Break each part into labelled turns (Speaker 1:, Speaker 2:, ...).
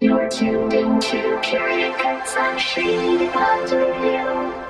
Speaker 1: You're tuned into Curious Consumption Pod Radio.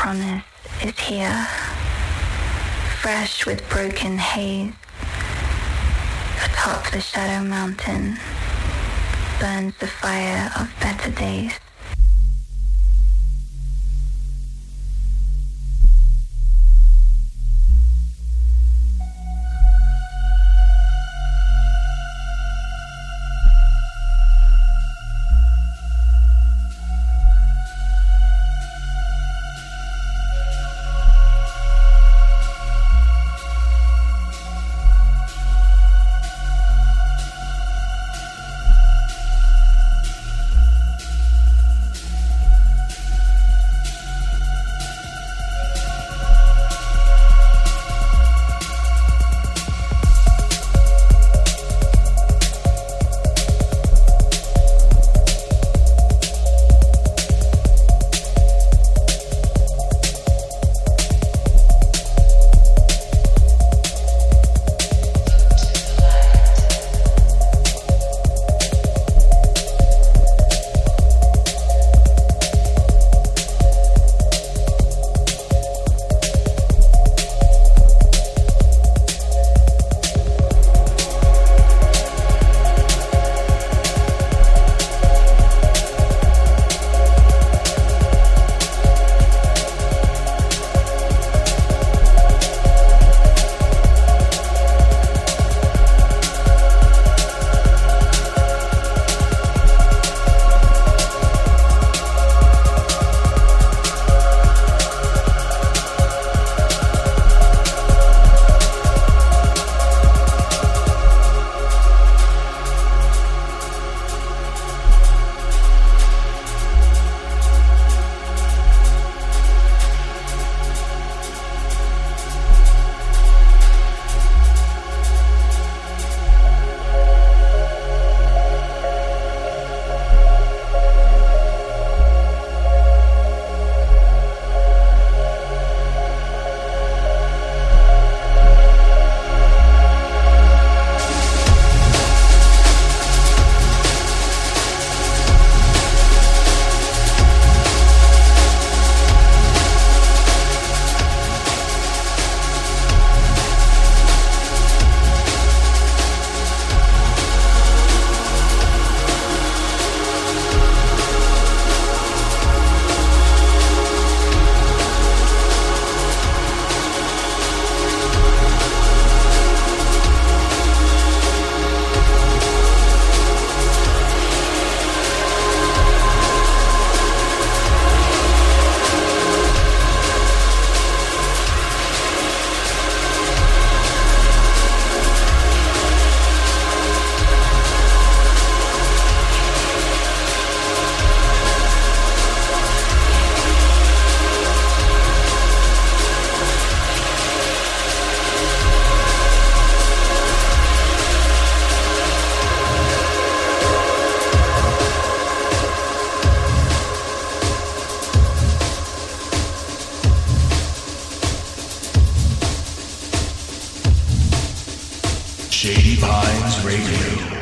Speaker 2: Promise is here, fresh with broken haze. Atop the shadow mountain burns the fire of better days.
Speaker 3: Levine's Radio.